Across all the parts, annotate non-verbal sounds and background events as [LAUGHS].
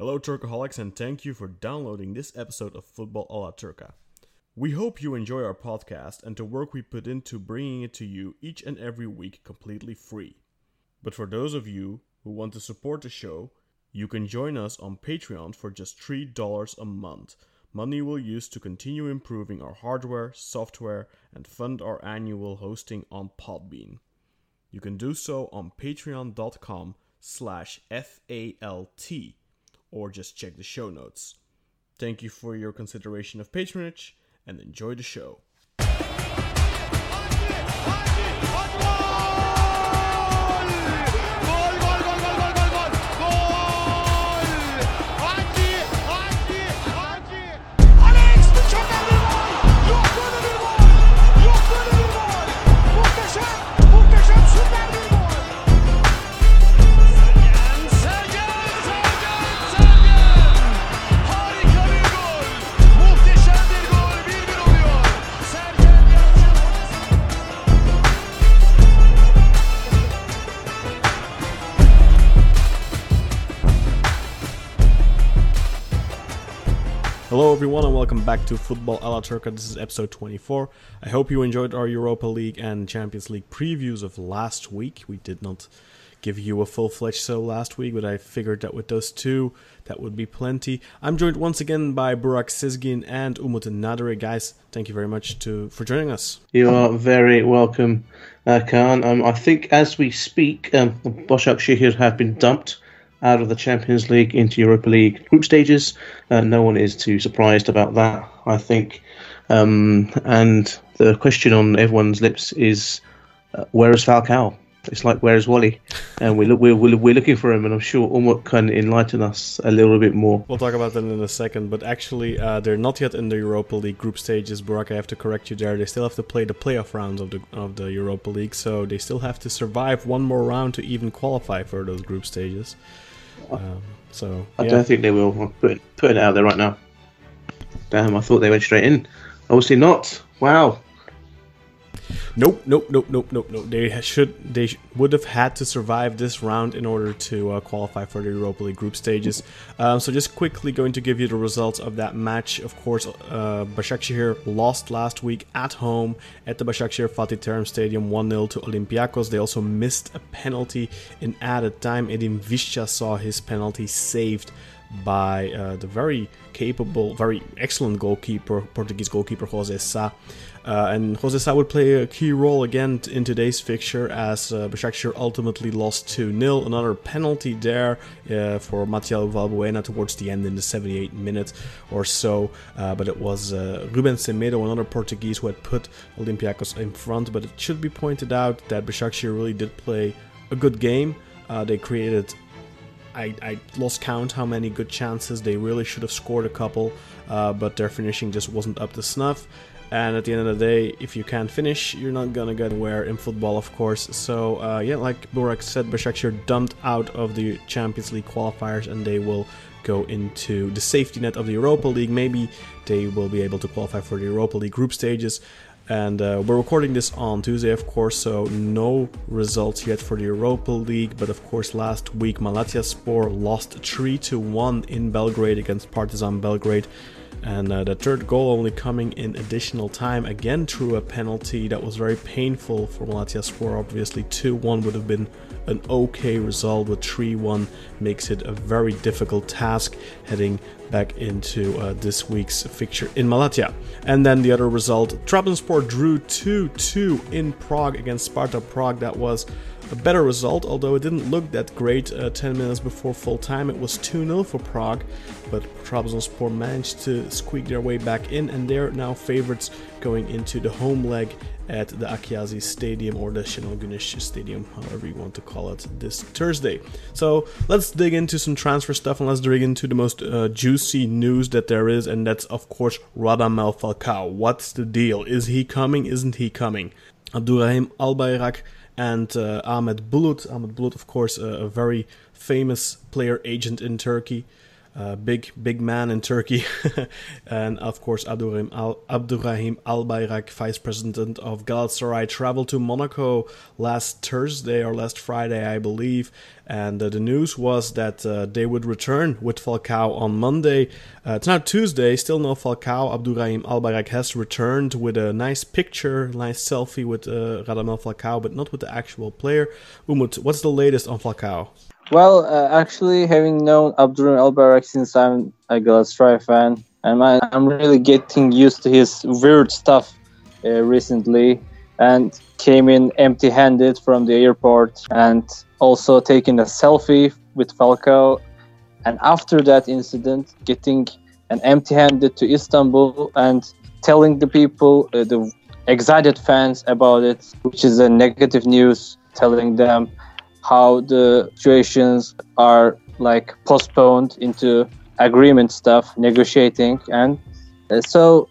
Hello, Turkaholics, and thank you for downloading this episode of Football a la Turca. We hope you enjoy our podcast and the work we put into bringing it to you each and every week completely free. But for those of you who want to support the show, you can join us on Patreon for just $3 a month. Money we'll use to continue improving our hardware, software, and fund our annual hosting on Podbean. You can do so on patreon.com slash FALT or just check the show notes. Thank you for your consideration of patronage and enjoy the show. Hello, everyone, and welcome back to Football a la Turca. This is episode 24. I hope you enjoyed our Europa League and Champions League previews of last week. We did not give you a full fledged show last week, but I figured that with those two, that would be plenty. I'm joined once again by Burak Sizgin and Umut Nadere. Guys, thank you very much to for joining us. You are very welcome, uh, Khan. Um, I think as we speak, um, Başakşehir have been dumped out of the Champions League into Europa League group stages. Uh, no one is too surprised about that, I think. Um, and the question on everyone's lips is, uh, where is Falcao? It's like where is Wally? And we look, we're, we're, looking for him, and I'm sure Umut can enlighten us a little bit more. We'll talk about that in a second, but actually, uh, they're not yet in the Europa League group stages. Burak, I have to correct you there. They still have to play the playoff rounds of the of the Europa League, so they still have to survive one more round to even qualify for those group stages. Um, so I yeah. don't think they will. I'm putting, putting it out there right now. Damn, I thought they went straight in. Obviously not. Wow. Nope, nope, nope, nope, nope, nope. They should, they would have had to survive this round in order to uh, qualify for the Europa League group stages. Um, so just quickly going to give you the results of that match. Of course, uh, Başakşehir lost last week at home at the Başakşehir Fatih Terim Stadium 1-0 to Olympiacos. They also missed a penalty in added time. Edin Visca saw his penalty saved by uh, the very capable, very excellent goalkeeper, Portuguese goalkeeper Jose Sa. Uh, and Jose Sa would play a key role again in today's fixture as uh, Başakşehir ultimately lost 2-0. Another penalty there uh, for Mathieu Valbuena towards the end in the 78 minutes or so. Uh, but it was uh, Ruben Semedo, another Portuguese, who had put Olympiacos in front. But it should be pointed out that Başakşehir really did play a good game. Uh, they created I, I lost count how many good chances. They really should have scored a couple, uh, but their finishing just wasn't up to snuff. And at the end of the day, if you can't finish, you're not gonna get anywhere in football, of course. So uh, yeah, like Burak said, Başakşehir dumped out of the Champions League qualifiers, and they will go into the safety net of the Europa League. Maybe they will be able to qualify for the Europa League group stages. And uh, we're recording this on Tuesday, of course, so no results yet for the Europa League. But of course, last week Malatya Spor lost 3 to 1 in Belgrade against Partizan Belgrade. And uh, the third goal only coming in additional time, again through a penalty that was very painful for Malatya Spor. Obviously, 2 1 would have been an okay result, but 3 1 makes it a very difficult task heading back into uh, this week's fixture in Malatya. And then the other result Trabzonspor drew 2 2 in Prague against Sparta Prague. That was a better result, although it didn't look that great uh, 10 minutes before full time. It was 2 0 for Prague, but Trabzonspor managed to squeak their way back in, and they're now favorites going into the home leg at the Akyazı Stadium or the Şenol Güneş Stadium, however you want to call it, this Thursday. So let's dig into some transfer stuff and let's dig into the most uh, juicy news that there is, and that's of course Radamel Falcao. What's the deal? Is he coming? Isn't he coming? Abdurrahim Albayrak and uh, Ahmed Bulut. Ahmed Bulut, of course, a very famous player agent in Turkey. Uh, big big man in Turkey, [LAUGHS] and of course Abdurrahim Al- Abdurrahim Al Bayrak, vice president of Galatasaray, traveled to Monaco last Thursday or last Friday, I believe. And uh, the news was that uh, they would return with Falcao on Monday. Uh, it's now Tuesday, still no Falcao. Abdurrahim Al Bayrak has returned with a nice picture, nice selfie with uh, Radamel Falcao, but not with the actual player. Umut, what's the latest on Falcao? Well, uh, actually, having known Abdurrahim Albayrak since I'm a Galatasaray fan, and I, I'm really getting used to his weird stuff uh, recently, and came in empty-handed from the airport, and also taking a selfie with Falcao, and after that incident, getting an empty-handed to Istanbul and telling the people, uh, the excited fans about it, which is a negative news, telling them how the situations are like postponed into agreement stuff, negotiating, and uh, so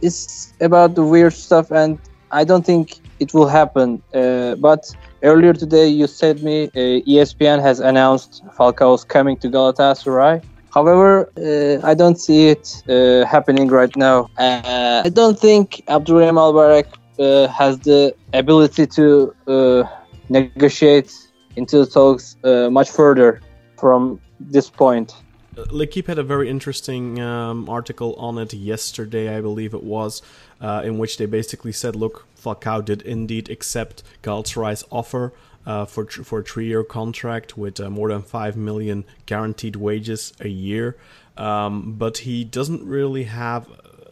it's about the weird stuff, and I don't think it will happen. Uh, but earlier today, you said me uh, ESPN has announced Falcao's coming to Galatasaray. However, uh, I don't see it uh, happening right now. Uh, I don't think Abdurrahim uh, has the ability to uh, negotiate into the talks uh, much further from this point. L'Equipe had a very interesting um, article on it yesterday, I believe it was, uh, in which they basically said, "Look, Falcao did indeed accept Galatasaray's offer uh, for tr- for a three-year contract with uh, more than five million guaranteed wages a year, um, but he doesn't really have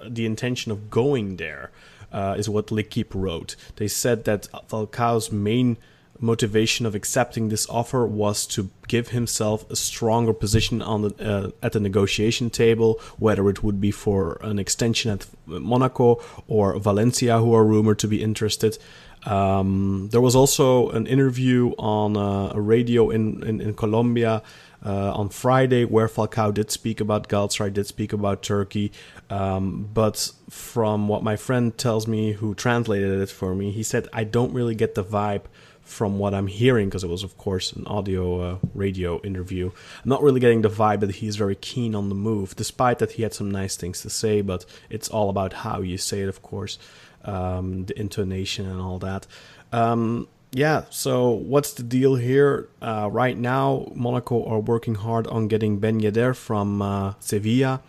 the intention of going there." Uh, is what L'Equipe wrote. They said that Falcao's main motivation of accepting this offer was to give himself a stronger position on the uh, at the negotiation table, whether it would be for an extension at Monaco or Valencia, who are rumored to be interested. Um, there was also an interview on uh, a radio in in, in Colombia. Uh, on Friday, where Falcao did speak about Galatasaray, did speak about Turkey, um, but from what my friend tells me, who translated it for me, he said I don't really get the vibe from what I'm hearing, because it was, of course, an audio uh, radio interview, I'm not really getting the vibe that he's very keen on the move, despite that he had some nice things to say, but it's all about how you say it, of course, um, the intonation and all that. Um, yeah, so what's the deal here? Uh, right now, Monaco are working hard on getting Ben Yedder from uh, Sevilla.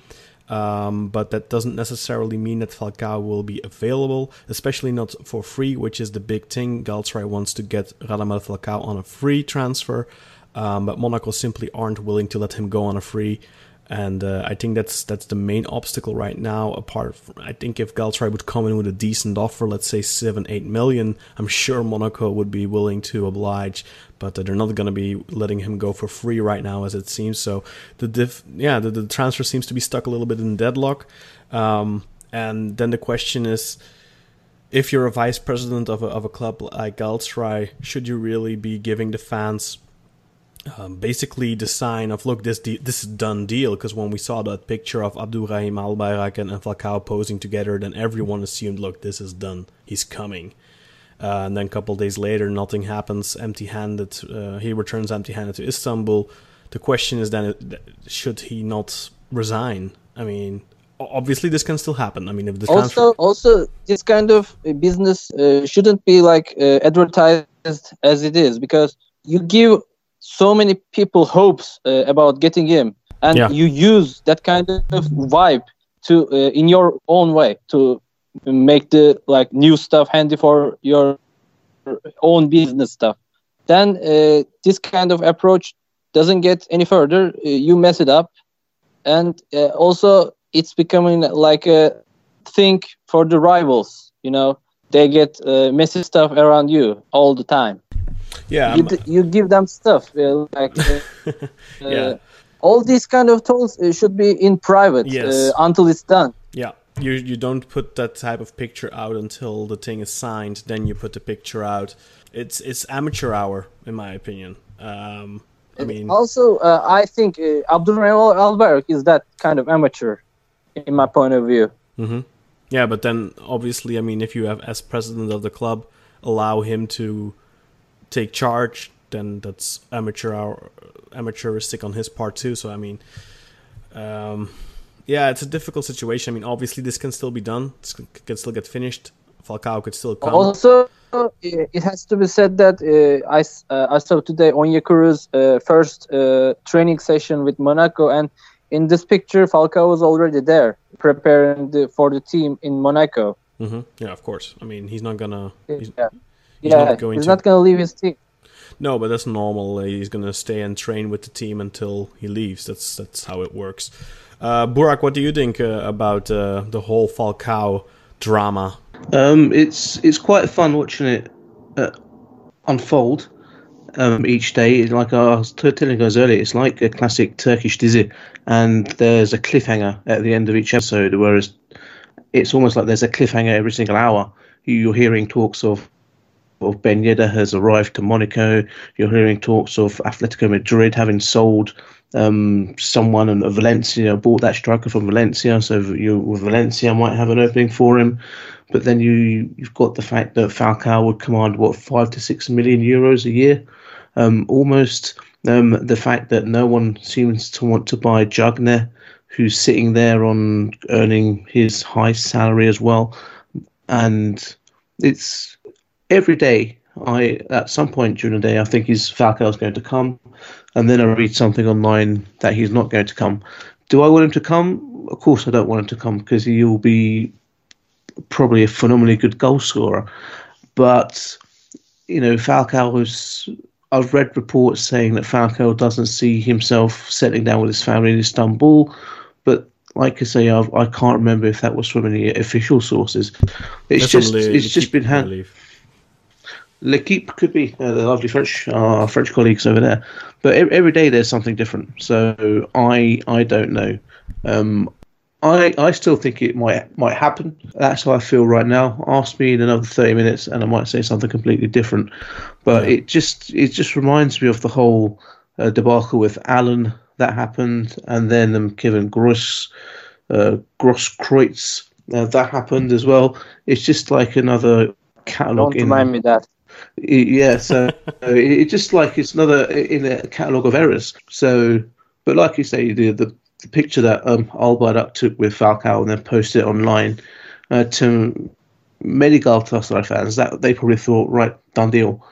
Um, but that doesn't necessarily mean that Falcao will be available, especially not for free, which is the big thing. Galatasaray wants to get Radamel Falcao on a free transfer, um, but Monaco simply aren't willing to let him go on a free. And uh, I think that's that's the main obstacle right now. Apart, from, I think if Galatasaray would come in with a decent offer, let's say seven, eight million, I'm sure Monaco would be willing to oblige. But uh, they're not going to be letting him go for free right now, as it seems. So the diff, yeah, the, the transfer seems to be stuck a little bit in deadlock. Um, and then the question is, if you're a vice president of a, of a club like Galatasaray, should you really be giving the fans um, basically the sign of look this de- this is done deal because when we saw that picture of Abdurrahim Al Bayrak and, Falcao posing together, then everyone assumed look this is done, he's coming. Uh, and then a couple days later, nothing happens. Empty-handed, uh, he returns empty-handed to Istanbul. The question is then, should he not resign? I mean, obviously this can still happen. I mean, if the also transfer- also this kind of uh, business uh, shouldn't be like uh, advertised as it is because you give so many people hopes uh, about getting him. And Yeah. you use that kind of vibe to uh, in your own way to make the like new stuff handy for your own business stuff. Then uh, this kind of approach doesn't get any further. Uh, you mess it up. And uh, also it's becoming like a thing for the rivals you know? They get uh, messy stuff around you all the time yeah, you, d- you give them stuff uh, like uh, [LAUGHS] Yeah. uh, all these kind of tools uh, should be in private Yes. uh, until it's done Yeah, you you don't put that type of picture out until the thing is signed. Then you put the picture out. It's it's amateur hour, in my opinion. Um, I mean, also uh, i think uh, abdurrahman albayrak is that kind of amateur in my point of view hmm yeah, but then obviously, I mean, if you have as president of the club allow him to take charge, then that's amateur hour, amateuristic on his part too. So I mean, Um, yeah, it's a difficult situation. I mean, obviously, this can still be done. This can, still get finished. Falcao could still come. Also, uh, it has to be said that uh, I, uh, I saw today Onyekuru's uh, first uh, training session with Monaco, and in this picture, Falcao was already there preparing the, for the team in Monaco. hmm Yeah, of course. I mean, he's not gonna. He's, yeah, he's yeah, not going he's to- not going to leave his team. No, but that's normal. Uh, He's gonna stay and train with the team until he leaves. That's that's how it works. Uh, Burak, what do you think uh, about uh, the whole Falcao drama? Um, it's it's quite fun watching it uh, unfold um, each day. Like I was telling you guys earlier, it's like a classic Turkish dizi, and there's a cliffhanger at the end of each episode. Whereas it's almost like there's a cliffhanger every single hour. You're hearing talks of of Ben Yedder has arrived to Monaco. You're hearing talks of Atletico Madrid having sold um, someone and Valencia bought that striker from Valencia. So you with Valencia might have an opening for him. But then you you've got the fact that Falcao would command what five to six million euros a year, um, almost. Um, the fact that no one seems to want to buy Jugner, who's sitting there on earning his high salary as well, and it's every day. I at some point during the day I think he's Falcao's going to come, and then I read something online that he's not going to come. Do I want him to come? Of course, I don't want him to come because he'll be probably a phenomenally good goal scorer. But you know, Falcao was. I've read reports saying that Falcao doesn't see himself settling down with his family in Istanbul, but like I say, I've, I can't remember if that was from any official sources. It's That's just it's just been hand. L'Equipe could be uh, the lovely French our French colleagues over there, but every, every day there's something different. So I I don't know. Um, I I still think it might might happen. That's how I feel right now. Ask me in another thirty minutes, and I might say something completely different. But it just it just reminds me of the whole uh, debacle with Allen that happened, and then um, Kevin Gross uh, Grosskreutz uh, that happened as well. It's just like another catalog Don't in remind me that. Yeah, so [LAUGHS] it, just like it's another in a catalogue of errors. So, but like you say, the the, the picture that um, Al Bayrak took with Falcao and then posted it online uh, to many Galatasaray fans, that they probably thought, right, done deal.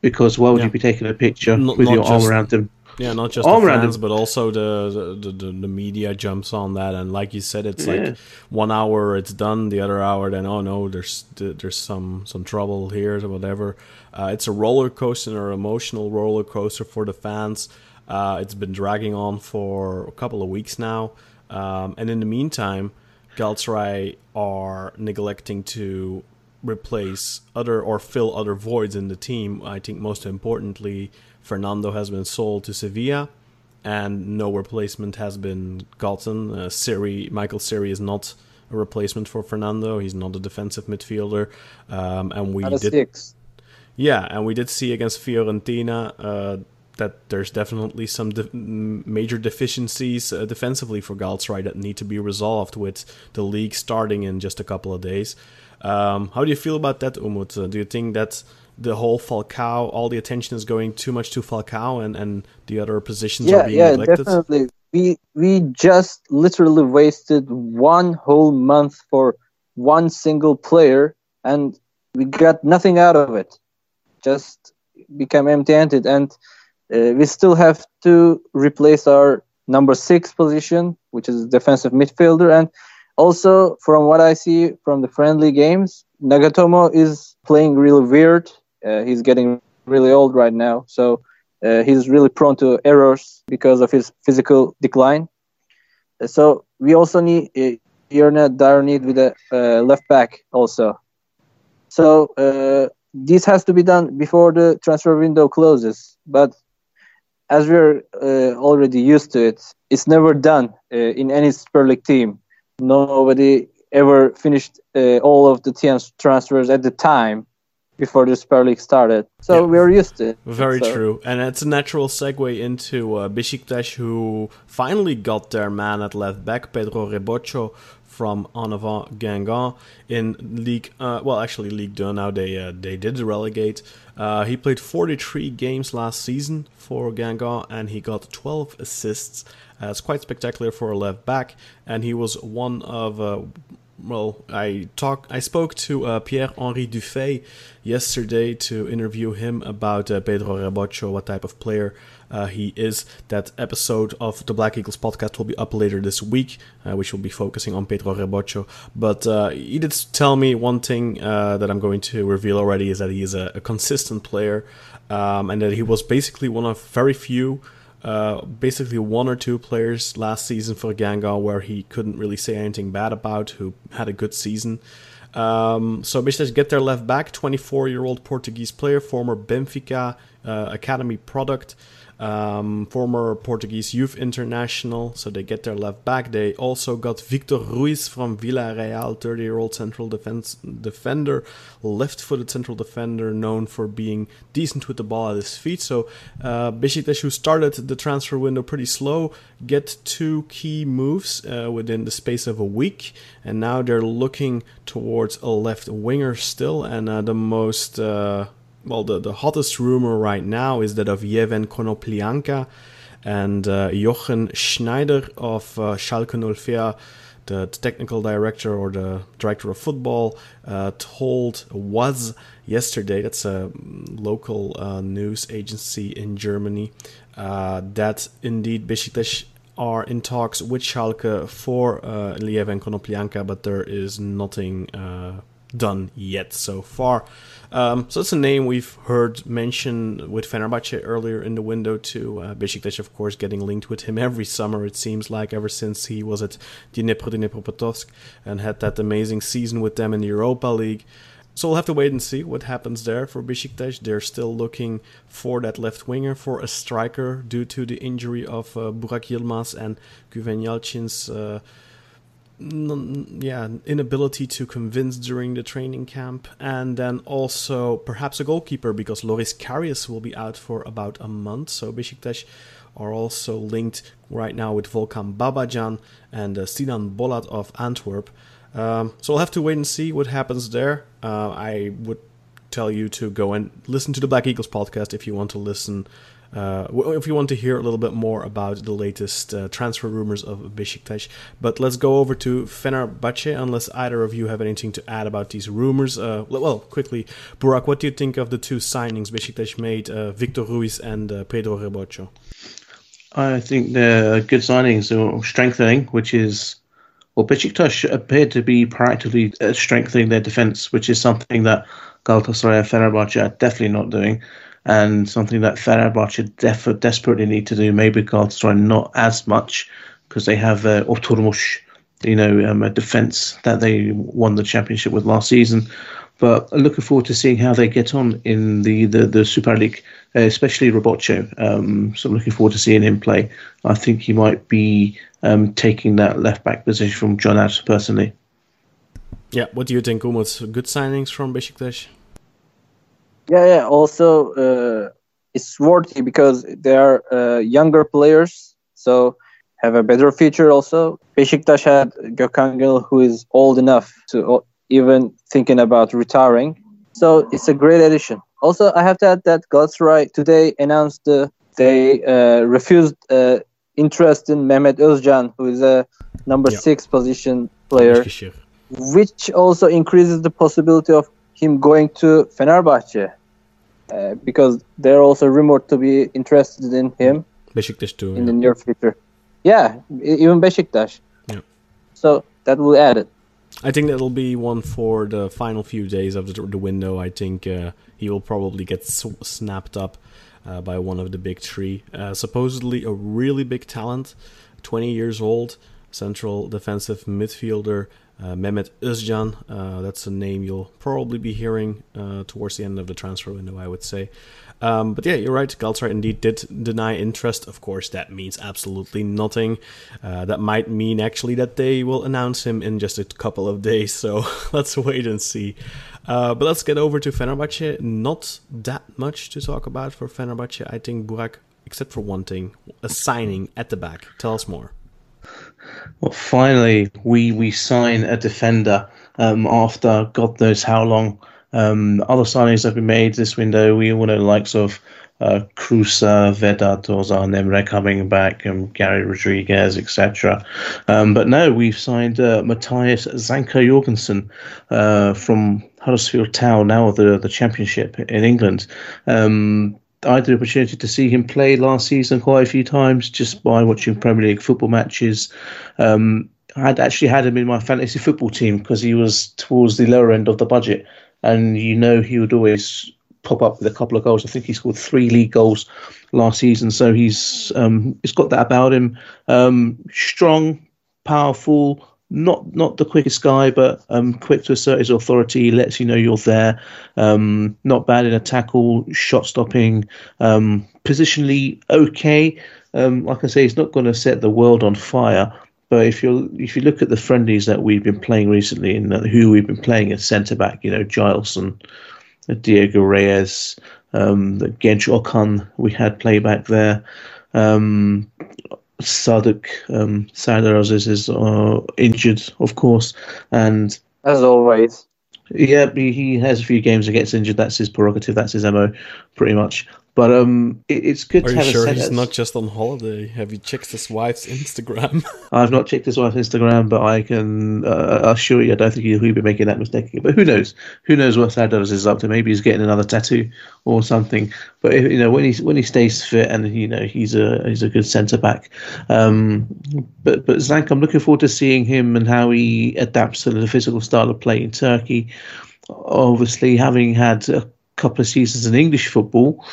Because why would Yeah. you be taking a picture Not- with not your arm around him? Yeah, not just All the fans, but also the the, the the media jumps on that, and like you said, it's Yeah. like one hour it's done, the other hour then oh no, there's there's some some trouble here or whatever. Uh, it's a roller coaster, an emotional roller coaster for the fans. Uh, it's been dragging on for a couple of weeks now, um, and in the meantime, Galatasaray are neglecting to replace other or fill other voids in the team. I think most importantly, Fernando has been sold to Sevilla, and no replacement has been gotten. Uh, Seri, Michael Seri is not a replacement for Fernando. He's not a defensive midfielder, um, and we did six. yeah, and we did see against Fiorentina uh, that there's definitely some de- major deficiencies uh, defensively for Galatasaray that need to be resolved with the league starting in just a couple of days. Um, how do you feel about that, Umut? Uh, do you think that the whole Falcao, all the attention is going too much to Falcao and, and the other positions Yeah, are being yeah, neglected? definitely. We we just literally wasted one whole month for one single player, and we got nothing out of it. Just become empty-handed, and uh, we still have to replace our number six position, which is defensive midfielder, and also from what I see from the friendly games, Nagatomo is playing really weird. Uh, he's getting really old right now, so uh, he's really prone to errors because of his physical decline. Uh, so we also need Yerna dire need with a left back also. So this has to be done before the transfer window closes. But as we're uh, already used to it, it's never done uh, in any Super League team. Nobody ever finished uh, all of the transfers at the time. Before the Super League started. So Yeah. we're used to it. Very So- true, and it's a natural segue into uh, Besiktas, who finally got their man at left back, Pedro Rebocho from En Avant Guingamp in League. Uh, well, actually, League Two. Now they uh, they did relegate. Uh, he played 43 games last season for Guingamp, and he got 12 assists. Uh, it's quite spectacular for a left back, and he was one of. Well, I talk. I spoke to uh, Pierre Henri Dufay yesterday to interview him about uh, Pedro Rebocho, what type of player uh, he is. That episode of the Black Eagles podcast will be up later this week, uh, which will be focusing on Pedro Rebocho. But uh, he did tell me one thing uh, that I'm going to reveal already is that he is a, a consistent player, um, and that he was basically one of very few uh, basically one or two players last season for Guingamp where he couldn't really say anything bad about, who had a good season. Um, so Besiktas get their left back, 24 year old Portuguese player, former Benfica uh, academy product, um, former Portuguese youth international. So they get their left back. They also got Victor Ruiz from Villarreal, 30 year old central defense defender, left footed central defender, known for being decent with the ball at his feet. So uh, Besiktas, who started the transfer window pretty slow, get two key moves uh, within the space of a week, and now they're looking towards a left winger still. And uh, the most uh, well, the, the hottest rumor right now is that of Yevhen Konoplyanka and uh, Jochen Schneider of uh, Schalke 04, the, the technical director or the director of football, uh, told WAZ yesterday. That's a local uh, news agency in Germany uh, that indeed Besiktas are in talks with Schalke for uh, Yevhen Konoplyanka, but there is nothing uh, done yet so far. Um, so it's a name we've heard mentioned with Fenerbahce earlier in the window too. Uh, Besiktas, of course, getting linked with him every summer. It seems like ever since he was at Dnipro Dnipropetrovsk and had that amazing season with them in the Europa League. So we'll have to wait and see what happens there for Besiktas. They're still looking for that left winger, for a striker, due to the injury of uh, Burak Yilmaz and Guven Yalcin's uh, yeah inability to convince during the training camp, and then also perhaps a goalkeeper because Loris Karius will be out for about a month. So Besiktas are also linked right now with Volkan Babacan and uh, Sinan Bolat of Antwerp. Um, so we'll have to wait and see what happens there. Uh, I would tell you to go and listen to the Black Eagles podcast if you want to listen. Uh, if you want to hear a little bit more about the latest uh, transfer rumors of Besiktas, but let's go over to Fenerbahce. Unless either of you have anything to add about these rumors, uh, well, quickly, Burak, what do you think of the two signings Besiktas made, uh, Victor Ruiz and uh, Pedro Rebocho? I think they're good signings or strengthening, which is well, Besiktas appeared to be proactively uh, strengthening their defence, which is something that Galatasaray and Fenerbahce are definitely not doing, and something that Fenerbahce def- desperately need to do. Maybe Galatasaray not as much because they have uh, Oturmush, you know, um, a defence that they won the championship with last season. But looking forward to seeing how they get on in the, the, the Super League, especially Rebocho. Um, so I'm looking forward to seeing him play. I think he might be um, taking that left back position from John Ash personally. Yeah, what do you think, Umut? Good signings from Besiktas? Yeah, yeah. Also, uh, it's worthy because they are uh, younger players, so have a better future. Also, Besiktas had Gökhan Gönül, who is old enough to even thinking about retiring. So it's a great addition. Also, I have to add that Galatasaray today announced uh, they uh, refused uh, interest in Mehmet Özcan, who is a number Yeah. six position player which also increases the possibility of him going to Fenerbahce uh, because they're also rumored to be interested in him Besiktas too. in yeah. the near future. Yeah, even Besiktas. Yeah. So that will add it. I think that'll be one for the final few days of the, the window. I think uh, he will probably get snapped up uh, by one of the big three. Uh, supposedly a really big talent, 20 years old, central defensive midfielder. Uh, Mehmet Özcan, uh, that's a name you'll probably be hearing uh, towards the end of the transfer window, I would say. Um, but yeah, you're right. Galatasaray indeed did deny interest. Of course, that means absolutely nothing. Uh, that might mean actually that they will announce him in just a couple of days. So [LAUGHS] let's wait and see. Uh, but let's get over to Fenerbahce. Not that much to talk about for Fenerbahce. I think Burak, except for one thing, a signing at the back. Tell us more. Well, finally, we we sign a defender um, after God knows how long. Um, other signings have been made this window. We all know the likes of uh, Kruse, Vedat, Ozan Emre coming back, and Garry Rodrigues, etc. Um, but no, we've signed uh, Matthias Zanka Jorgensen uh, from Huddersfield Town, now of the the Championship in England. Um, I had the opportunity to see him play last season quite a few times just by watching Premier League football matches. Um, I had actually had him in my fantasy football team because he was towards the lower end of the budget, and you know he would always pop up with a couple of goals. I think he scored three league goals last season, so he's um, he's got that about him. Um, strong, powerful, not not the quickest guy, but um, quick to assert his authority. Lets you know you're there. Um, not bad in a tackle, shot stopping, um, positionally okay. Um, like I say, he's not going to set the world on fire. But if you if you look at the friendlies that we've been playing recently and who we've been playing as centre back, you know, Giles and Diego Reyes, um, the Genç Okan we had play back there. Um, Sadık um, Aziz is uh, injured, of course, and As always. yeah, he he has a few games and gets injured. That's his prerogative. That's his mo, pretty much. But um, it, it's good Are to you have sure a he's not just on holiday? Have you checked his wife's Instagram? [LAUGHS] I've not checked his wife's Instagram, but I can uh, assure you, I don't think he'll be making that mistake. But who knows? Who knows what Serdar is up to? Maybe he's getting another tattoo or something. But if, you know, when he when he stays fit and you know he's a he's a good centre back. Um, but but Zank, I'm looking forward to seeing him and how he adapts to the physical style of play in Turkey. Obviously, having had a couple of seasons in English football,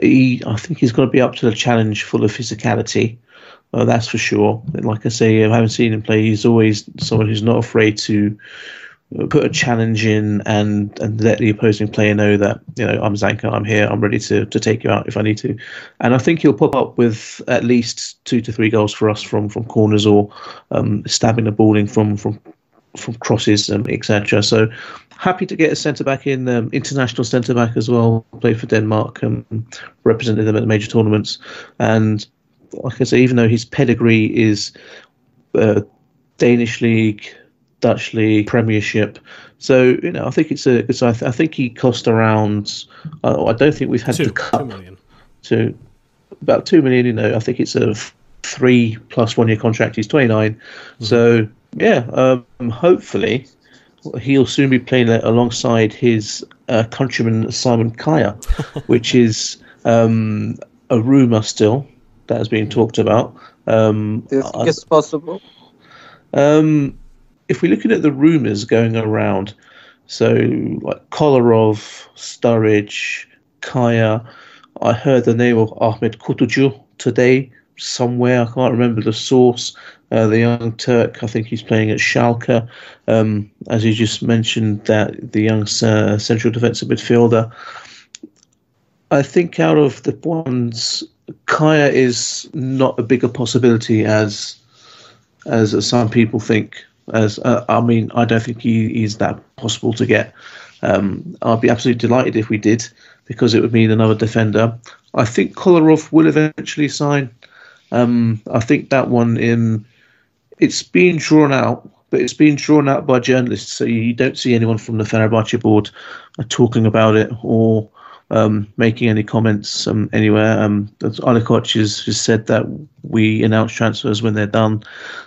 he I think he's going to be up to the challenge full of physicality. Uh, that's for sure. Like I say, I haven't seen him play. He's always someone who's not afraid to uh, put a challenge in and, and let the opposing player know that you know I'm Zanka, I'm here, I'm ready to, to take you out if I need to. And I think he'll pop up with at least two to three goals for us from, from corners or um, stabbing the ball in from from from crosses, um, etc. So happy to get a centre back in, um, international centre back as well. Played for Denmark, um, represented them at the major tournaments, and like I say, even though his pedigree is uh, Danish league, Dutch league, Premiership, so you know I think it's a. It's, I, th- I think he cost around. Uh, I don't think we've had two, the cup two million. to about two million. You know, I think it's a f- three plus one year contract. He's twenty so yeah. Um, hopefully, he'll soon be playing a- alongside his uh, countryman Simon Kaya, [LAUGHS] which is um, a rumor still that is being talked about. Um, Do you think I- it's possible? um, if we're looking at the rumours going around, so like Kolarov, Sturridge, Kaya, I heard the name of Ahmed Kutucu today somewhere. I can't remember the source. Uh, the young Turk, I think he's playing at Schalke. Um, as you just mentioned, that the young uh, central defensive midfielder. I think out of the ones, Kaya is not a bigger possibility as as some people think. As uh, I mean, I don't think he is that possible to get. Um, I'd be absolutely delighted if we did, because it would mean another defender. I think Kolarov will eventually sign. Um, I think that one in it's been drawn out, but it's been drawn out by journalists, so you don't see anyone from the Fenerbahce board uh, talking about it or um, making any comments um, anywhere. Um, Ali Koç has, has said that we announce transfers when they're done,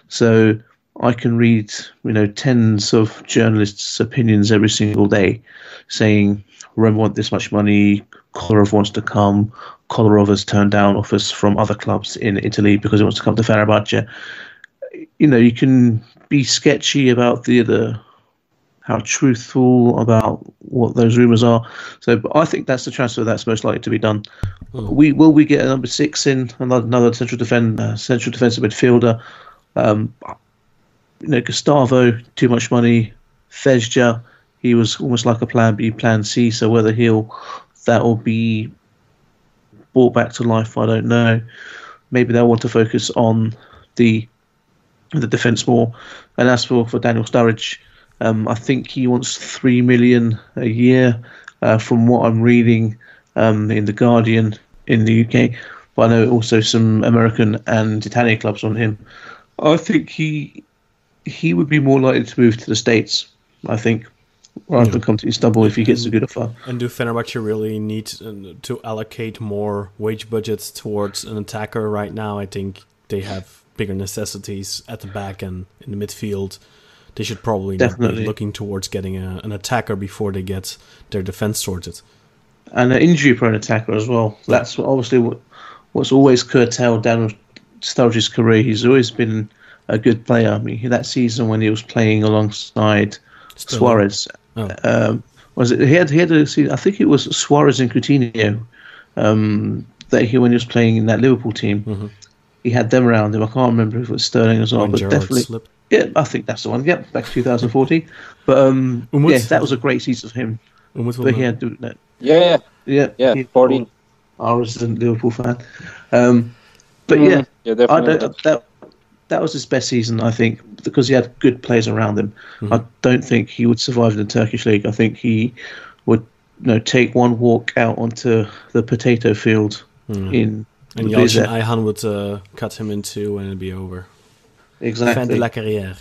so I can read you know tens of journalists' opinions every single day, saying Rome want this much money, Kolarov wants to come, Kolarov has turned down offers from other clubs in Italy because he wants to come to Fenerbahce. You know, you can be sketchy about the other, how truthful about what those rumours are. So, but I think that's the transfer that's most likely to be done. We will we get a number six in another, another central defend uh, central defensive midfielder. Um, you know, Gustavo, too much money. Fejsa, he was almost like a plan B, plan C. So whether he'll that will be brought back to life, I don't know. Maybe they'll want to focus on the the defence more. And as for, for Daniel Sturridge, Um, I think he wants three million a year, uh, from what I'm reading um, in the Guardian in the UK. But I know also some American and Italian clubs on him. I think he he would be more likely to move to the states. I think rather than come to Istanbul if he gets a good offer. And do Fenerbahce really need uh, to allocate more wage budgets towards an attacker right now? I think they have bigger necessities at the back and in the midfield. They should probably not be looking towards getting a, an attacker before they get their defense sorted. and an injury-prone attacker as well. That's obviously what, what's always curtailed Daniel Sturridge's career. He's always been a good player. I mean, that season when he was playing alongside Sterling. Suarez, Oh. um, was it? He had he had a season. I think it was Suarez and Coutinho um, that he when he was playing in that Liverpool team. Mhm. He had them around him. I can't remember if it was Sterling as well, When but Gerrard definitely. slipped. Yeah, I think that's the one. Yep, back to 2014. But um, Umut- yeah, that was a great season for him. Umut will But he had to, that, Yeah, yeah, yeah, yeah. he- 14. our resident Liverpool fan. Um, but Mm, yeah, yeah, I definitely. don't, that that was his best season, I think, because he had good players around him. Mm-hmm. I don't think he would survive in the Turkish league. I think he would, you know, take one walk out onto the potato field Hmm. in And Visa. Yalcin Ayhan would uh, cut him in two and it'd be over. Fin de exactly la carrière.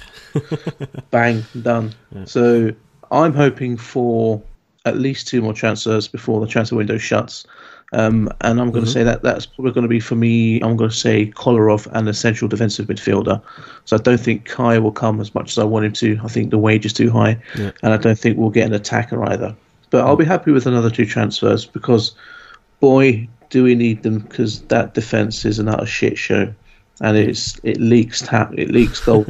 [LAUGHS] bang done. So I'm hoping for at least two more transfers before the transfer window shuts. Um, and I'm going to say that that's probably going to be for me. I'm going to say Kolarov and a central defensive midfielder. So I don't think Kai will come as much as I want him to. I think the wage is too high, Yeah. and I don't think we'll get an attacker either. But I'll be happy with another two transfers because, boy, do we need them because that defense is an utter shit show, and it's it leaks tap, it leaks goal.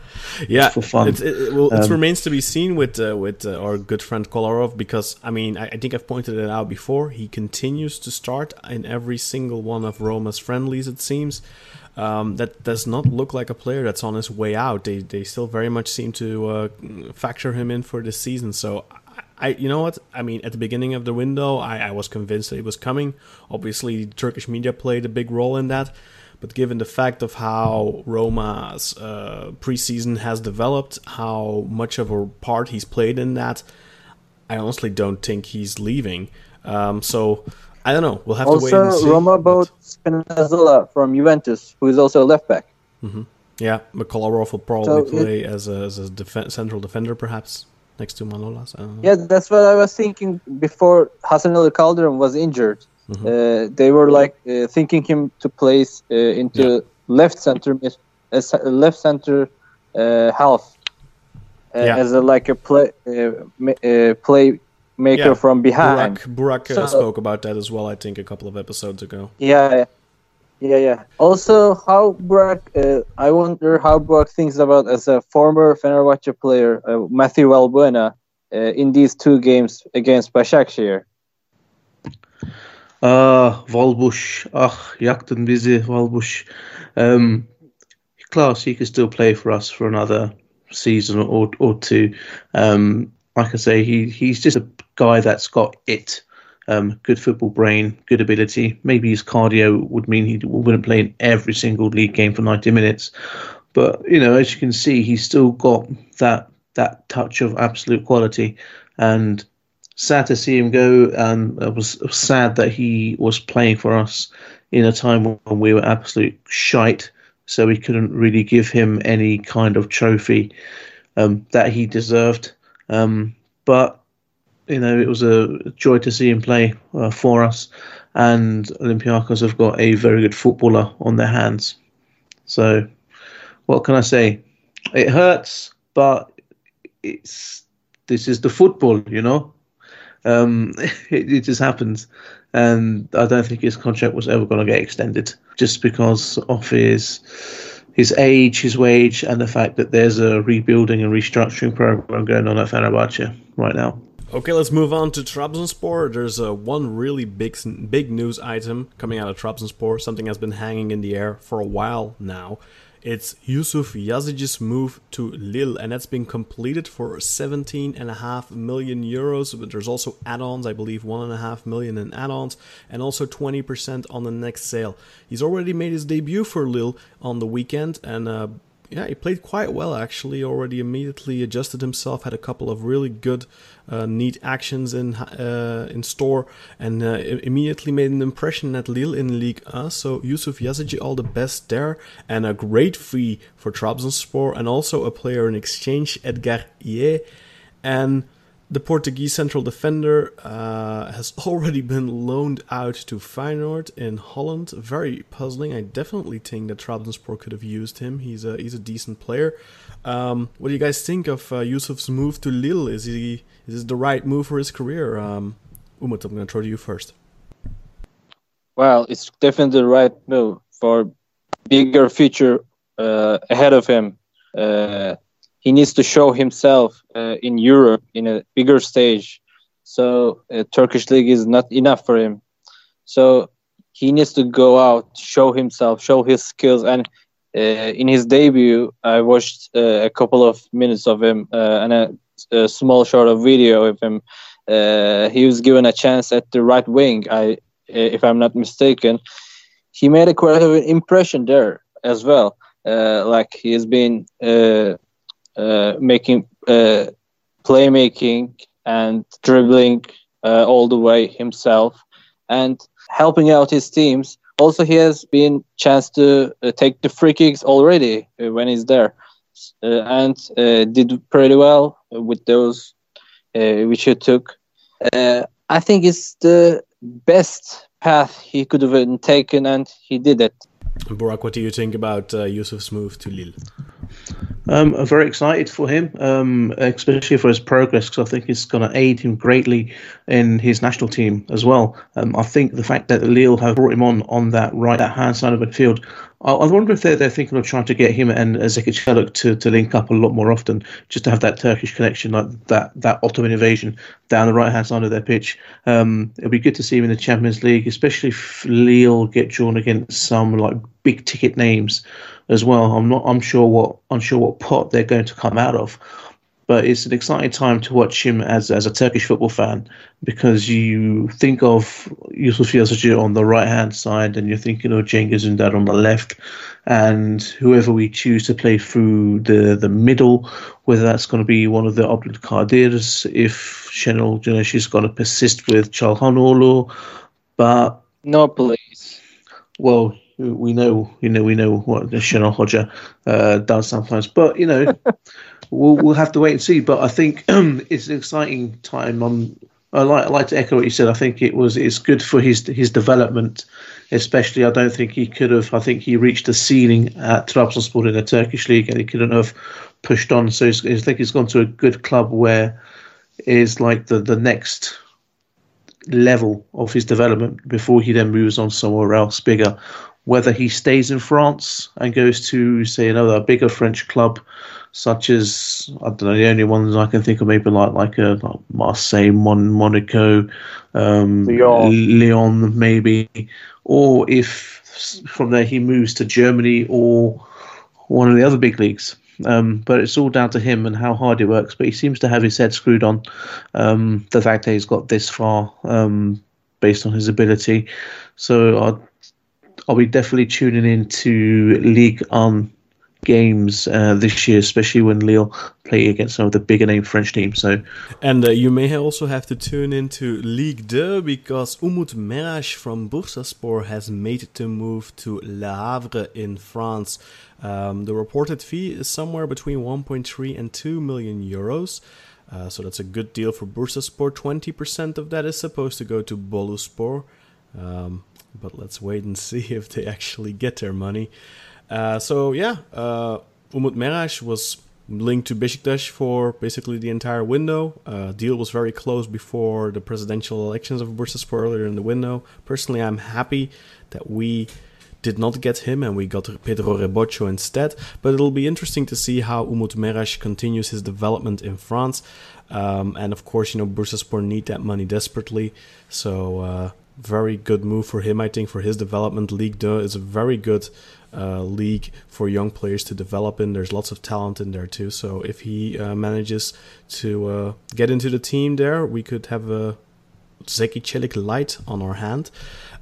[LAUGHS] yeah, for fun. It, it, it, well, it Um, remains to be seen with uh, with uh, our good friend Kolarov because I mean I, I think I've pointed it out before. He continues to start in every single one of Roma's friendlies. It seems um, that does not look like a player that's on his way out. They they still very much seem to uh, factor him in for this season. So. I, you know what? I mean, at the beginning of the window, I, I was convinced that it was coming. Obviously, Turkish media played a big role in that. But given the fact of how Roma's uh, preseason has developed, how much of a part he's played in that, I honestly don't think he's leaving. Um, so I don't know. We'll have to wait and Also, see. Roma bought Spinazzola from Juventus, who is also a left back. yeah, McCollarov will probably So it- play as a, as a defen central defender, perhaps next to Manolas. I don't know. Yeah, that's what I was thinking before Hasan Ali Kaldırım was injured. Mm-hmm. Uh, they were like uh, thinking him to place uh, into Yeah. left center, uh, left center uh, half uh, Yeah. as a like a play uh, ma- uh, playmaker Yeah. from behind. Burak, Burak uh, So- spoke about that as well. I think a couple of episodes ago. Yeah, yeah, yeah. Also, how Burak, uh, I wonder how Burak thinks about as a former Fenerbahce player, uh, Matthew Valbuena, uh, in these two games against Başakşehir. Ah, Volbush. Ah, yaktın bizi Volbush. Um, class, he could still play for us for another season or or two. Um, like I say, he he's just a guy that's got it. Um, good football brain, good ability. Maybe his cardio would mean he wouldn't play in every single league game for 90 minutes. But you know, as you can see, he's still got that that touch of absolute quality. And sad to see him go. And it was sad that he was playing for us in a time when we were absolute shite. So we couldn't really give him any kind of trophy um, that he deserved. Um, but you know, it was a joy to see him play uh, for us. And Olympiacos have got a very good footballer on their hands. So, what can I say? It hurts, but it's this is the football, you know. Um, [LAUGHS] it, it just happens, and I don't think his contract was ever going to get extended just because of his his age, his wage, and the fact that there's a rebuilding and restructuring program going on at Fenerbahce right now. Okay, let's move on to Trabzonspor. There's uh, one really big big news item coming out of Trabzonspor, something that's been hanging in the air for a while now. It's Yusuf Yazici's move to Lille, and that's been completed for 17.5 million euros. But there's also add-ons, I believe 1.5 million in add-ons, and also 20% on the next sale. He's already made his debut for Lille on the weekend, and uh, yeah, he played quite well actually. Already immediately adjusted himself, had a couple of really good, neat actions in uh, in store, and uh, immediately made an impression at Lille in League 1. So Yusuf Yazici, all the best there, and a great fee for Trabzonspor, and also a player in exchange, Edgar Ié, and the Portuguese central defender uh, has [LAUGHS] already been loaned out to Feyenoord in Holland. Very puzzling. I definitely think that Trabzonspor could have used him. He's a he's a decent player. Um, what do you guys think of uh, Yusuf's move to Lille? Is he is this the right move for his career? Um, Umut, I'm going to throw to you first. Well, it's definitely the right move for bigger future uh, ahead of him. Uh, he needs to show himself uh, in Europe in a bigger stage. So uh, Turkish league is not enough for him. So he needs to go out, show himself, show his skills. And uh, in his debut, I watched uh, a couple of minutes of him uh, and a, a, small short of video of him. Uh, he was given a chance at the right wing. I, if I'm not mistaken, he made a quite of an impression there as well. like he has been Uh, making uh, playmaking and dribbling uh, all the way himself and helping out his teams. Also, he has been chance to uh, take the free kicks already uh, when he's there, and did pretty well with those which he took. I think it's the best path he could have taken, and he did it. Burak, what do you think about uh, Yusuf's move to Lille? Um, I'm very excited for him, um, especially for his progress, because I think it's going to aid him greatly in his national team as well. Um, I think the fact that Lille have brought him on on that right hand side of the field, I, I wonder if they're, they're thinking of trying to get him and Zeki Çelik to, to link up a lot more often, just to have that Turkish connection, like that that Ottoman invasion down the right hand side of their pitch. Um, it'll be good to see him in the Champions League, especially if Lille get drawn against some like big ticket names as well. I'm not. I'm sure what. unsure what pot they're going to come out of. But it's an exciting time to watch him as as a Turkish football fan because you think of Yusuf Yazici on the right hand side and you're thinking of Cengiz Ünder on the left, and whoever we choose to play through the the middle, whether that's going to be one of the Abdul Kadirs, if Şenol Güneş is going to persist with Çalhanoğlu, but no, please. Well, we know, you know, we know what the Şenol Hoca uh, does sometimes, but you know, [LAUGHS] we'll we'll have to wait and see. But I think [CLEARS THROAT] it's an exciting time. On I like I like to echo what you said. I think it was it's good for his his development, especially. I don't think he could have. I think he reached the ceiling at Trabzonspor in the Turkish league, and he couldn't have pushed on. So I think he's gone to a good club where is like the the next level of his development before he then moves on somewhere else bigger whether he stays in France and goes to, say, another bigger French club, such as I don't know, the only ones I can think of maybe like like a like Marseille, Mon, Monaco, um, Lyon. Lyon, maybe, or if from there he moves to Germany or one of the other big leagues. Um, but it's all down to him and how hard he works. But he seems to have his head screwed on. Um, the fact that he's got this far um, based on his ability. So I I'll be definitely tuning in to Ligue 1 games uh, this year, especially when Lille play against some of the bigger name French teams. So, and uh, you may also have to tune into Ligue 2 because Umut Meraş from Bursaspor has made the move to Le Havre in France. Um, the reported fee is somewhere between 1.3 and 2 million euros. Uh, so that's a good deal for Bursaspor. 20% of that is supposed to go to Boluspor. Um, but let's wait and [LAUGHS] see if they actually get their money. Uh, so yeah, uh, Umut Meraş was linked to Besiktas for basically the entire window. Uh, deal was very close before the presidential elections of Bursaspor earlier in the window. Personally, I'm happy that we did not get him and we got Pedro Rebocho instead. But it'll be interesting to see how Umut Meraş continues his development in France. Um, and of course, you know, Bursaspor need that money desperately. So uh, very good move for him, I think, for his development. Ligue 2 is a very good uh, league for young players to develop in. There's lots of talent in there too. So if he uh, manages to uh, get into the team there, we could have a Zeki Çelik light on our hand.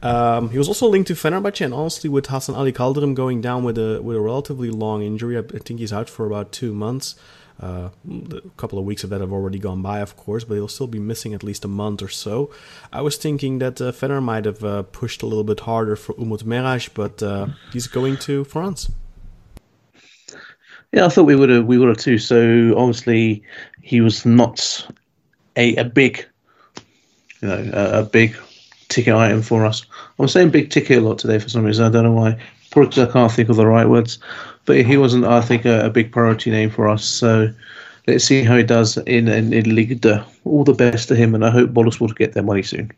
Um, he was also linked to Fenerbahce, and honestly, with Hasan Ali Kaldırım going down with a with a relatively long injury, I, I think he's out for about two months. Uh, a couple of weeks of that have already gone by, of course, but he'll still be missing at least a month or so. I was thinking that uh, might have uh, pushed a little bit harder for Umut Meraş, but uh, he's going to France. Yeah, I thought we would have we would have too. So obviously, he was not a a big, you know, a, a big ticket item for us. I'm saying big ticket a lot today for some reason. I don't know why. 'Cause I can't think of the right words. But he wasn't, I think, a, a big priority name for us. So let's see how he does in in, in Ligue 2. All the best to him, and I hope Bolus will get their money soon.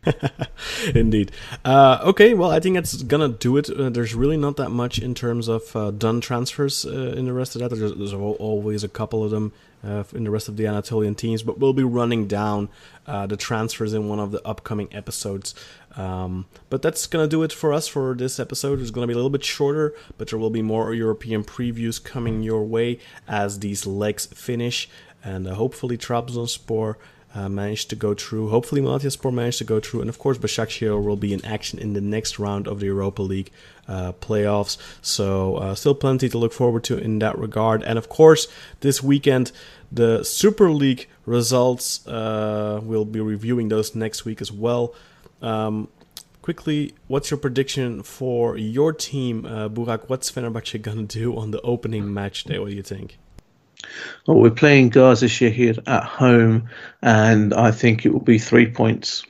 [LAUGHS] Indeed. Uh, okay, well, I think that's gonna do it. Uh, there's really not that much in terms of uh, done transfers uh, in the rest of that. There's, there's always a couple of them uh, in the rest of the Anatolian teams, but we'll be running down uh, the transfers in one of the upcoming episodes. Um, but that's gonna do it for us for this episode. It's gonna be a little bit shorter, but there will be more European previews coming your way as these legs finish, and uh, hopefully Trabzonspor uh, managed to go through. Hopefully, Malatyaspor managed to go through, and of course, Başakşehir will be in action in the next round of the Europa League uh, playoffs. So, uh, still plenty to look forward to in that regard. And of course, this weekend, the Super League results. Uh, we'll be reviewing those next week as well. Um, quickly, what's your prediction for your team, uh, Burak? What's Fenerbahce [LAUGHS] gonna do on the opening match day? What do you think? Well, we're playing Gazişehir at home, and I think it will be three points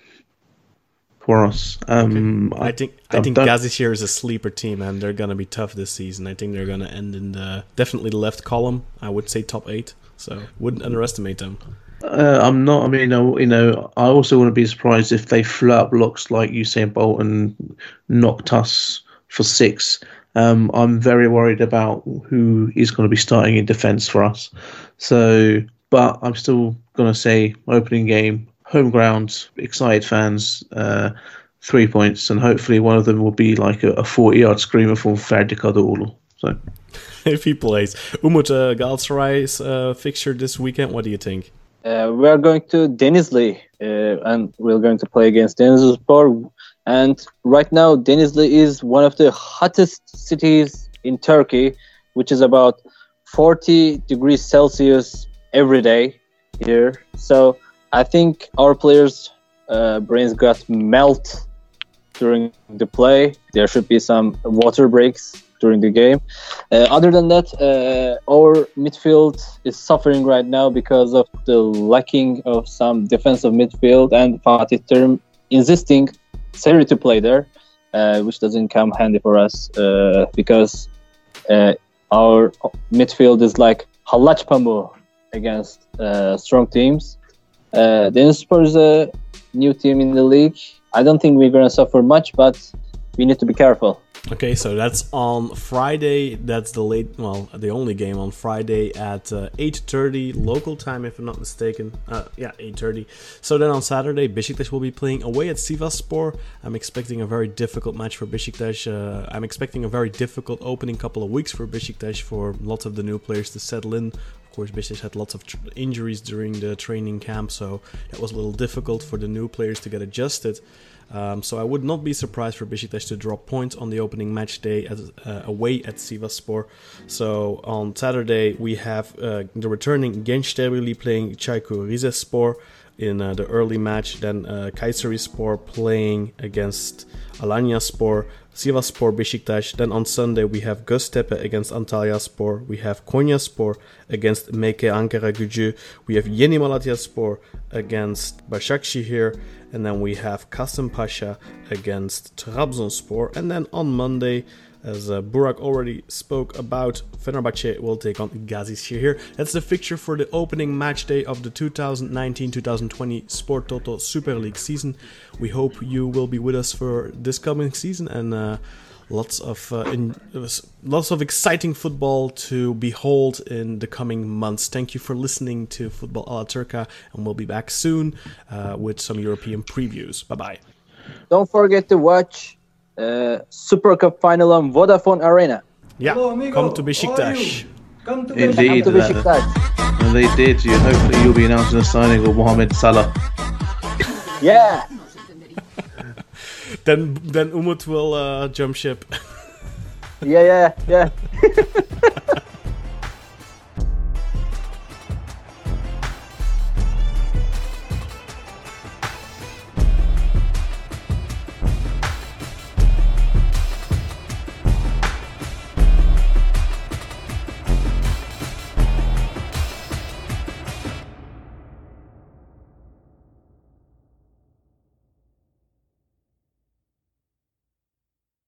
for us. Um, I think I I think Gazişehir is a sleeper team, and they're gonna be tough this season. I think they're gonna end in the definitely the left column. I would say top eight. So wouldn't underestimate them. Uh, I'm not. I mean, uh, you know, I also wouldn't be surprised if they flew up looks like Usain Bolt and knocked us for six. Um, I'm very worried about who is going to be starting in defence for us. So, but I'm still going to say opening game, home ground, excited fans, uh, three points, and hopefully one of them will be like a, a 40 yard screamer from Ferdi Kadıoğlu. So. [LAUGHS] if he plays, Umut uh, Galatasaray's uh, fixture this weekend. What do you think? Uh, we are going to Denizli, uh, and we're going to play against Denizlispor. And right now, Denizli is one of the hottest cities in Turkey, which is about 40 degrees Celsius every day here. So I think our players' uh, brains got melt during the play. There should be some water breaks during the game. Uh, other than that, uh, our midfield is suffering right now because of the lacking of some defensive midfield and Fatih Terim insisting Seri to play there, uh, which doesn't come handy for us uh, because uh, our midfield is like hallaç pamuğu against uh, strong teams. Uh, is a new team in the league. I don't think we're gonna suffer much, but we need to be careful. Okay, so that's on Friday. That's the late, well, the only game on Friday at uh, 8:30 local time, if I'm not mistaken. Uh, yeah, 8:30. So then on Saturday, Besiktas will be playing away at Sivasspor. I'm expecting a very difficult match for Besiktas. Uh, I'm expecting a very difficult opening couple of weeks for Besiktas for lots of the new players to settle in. Of course, Besiktas had lots of tr- injuries during the training camp, so it was a little difficult for the new players to get adjusted. Um, so I would not be surprised for Besiktas to drop points on the opening match day at, uh, away at Sivasspor. So on Saturday we have uh, the returning Gençlerbirliği playing Çaykur Rizespor in uh, the early match. Then uh, Kayserispor playing against Alanyaspor. Sivasspor Besiktas. Then on Sunday we have Göztepe against Antalyaspor. We have Konyaspor against MKE Ankaragücü. We have Yeni Malatyaspor against Başakşehir. And then we have Kasımpaşa against Trabzonspor. And then on Monday, as uh, Burak already spoke about, Fenerbahce will take on Gazişehir. That's the fixture for the opening match day of the 2019-2020 Sport Toto Super League season. We hope you will be with us for this coming season and uh, lots of uh, in, lots of exciting football to behold in the coming months. Thank you for listening to Football a la Turca, and we'll be back soon uh, with some European previews. Bye bye. Don't forget to watch uh, Super Cup final on Vodafone Arena. Yeah, Hello, amigo. come to How Besiktas. Come to Indeed. Come to Besiktas. And they did. You hopefully you'll be announcing the signing of Mohamed Salah. Yeah. Then then Umut will uh, jump ship. Yeah, yeah, yeah.